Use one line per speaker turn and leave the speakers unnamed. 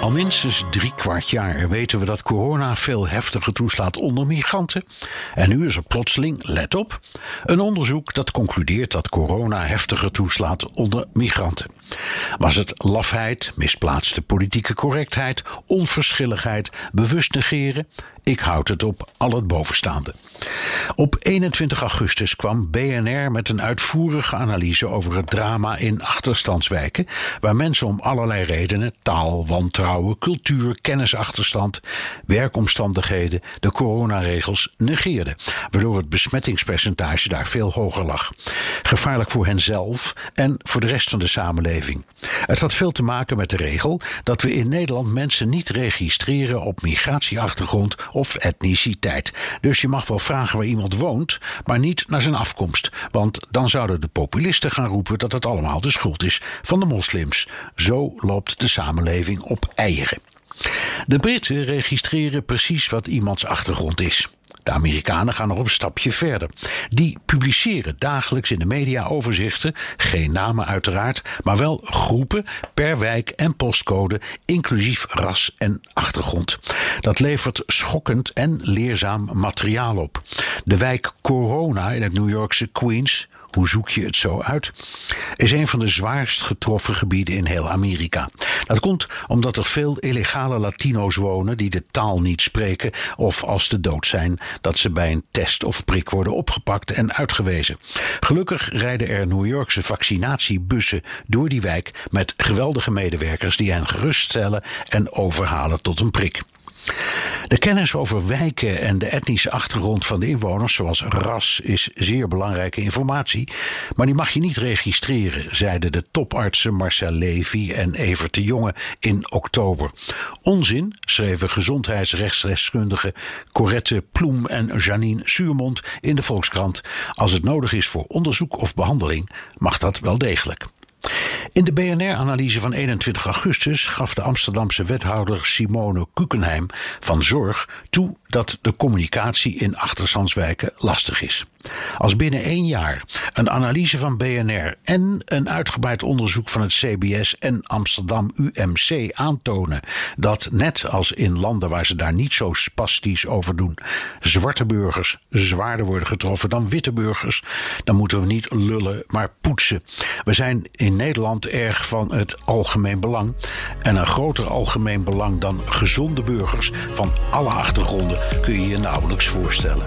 Al minstens drie kwart jaar weten we dat corona veel heftiger toeslaat onder migranten. En nu is er plotseling, let op, een onderzoek dat concludeert dat corona heftiger toeslaat onder migranten. Was het lafheid, misplaatste politieke correctheid, onverschilligheid, bewust negeren? Ik houd het op al het bovenstaande. Op 21 augustus kwam BNR met een uitvoerige analyse over het drama in achterstandswijken, waar mensen om allerlei redenen, taal, wantrouwen, cultuur, kennisachterstand, werkomstandigheden, de coronaregels negeerden, waardoor het besmettingspercentage daar veel hoger lag. Gevaarlijk voor henzelf en voor de rest van de samenleving. Het had veel te maken met de regel dat we in Nederland mensen niet registreren op migratieachtergrond of etniciteit. Dus je mag wel vragen waar iemand woont, maar niet naar zijn afkomst. Want dan zouden de populisten gaan roepen dat het allemaal de schuld is van de moslims. Zo loopt de samenleving op De Britten registreren precies wat iemands achtergrond is. De Amerikanen gaan nog een stapje verder. Die publiceren dagelijks in de media overzichten, geen namen uiteraard, maar wel groepen per wijk en postcode, inclusief ras en achtergrond. Dat levert schokkend en leerzaam materiaal op. De wijk Corona in het New Yorkse Queens hoe zoek je het zo uit? Is een van de zwaarst getroffen gebieden in heel Amerika. Dat komt omdat er veel illegale Latino's wonen die de taal niet spreken of als de dood zijn dat ze bij een test of prik worden opgepakt en uitgewezen. Gelukkig rijden er New Yorkse vaccinatiebussen door die wijk met geweldige medewerkers die hen geruststellen en overhalen tot een prik. De kennis over wijken en de etnische achtergrond van de inwoners, zoals ras, is zeer belangrijke informatie. Maar die mag je niet registreren, zeiden de topartsen Marcel Levy en Evert de Jonge in oktober. Onzin, schreven gezondheidsrechtsdeskundigen Corette Ploem en Janine Suurmond in de Volkskrant. Als het nodig is voor onderzoek of behandeling, mag dat wel degelijk. In de BNR-analyse van 21 augustus gaf de Amsterdamse wethouder Simone Kukenheim van Zorg toe dat de communicatie in achterstandswijken lastig is. Als binnen één jaar een analyse van BNR en een uitgebreid onderzoek van het CBS en Amsterdam UMC aantonen dat, net als in landen waar ze daar niet zo spastisch over doen, zwarte burgers zwaarder worden getroffen dan witte burgers, dan moeten we niet lullen, maar poetsen. We zijn in Nederland erg van het algemeen belang. En een groter algemeen belang dan gezonde burgers van alle achtergronden kun je je nauwelijks voorstellen.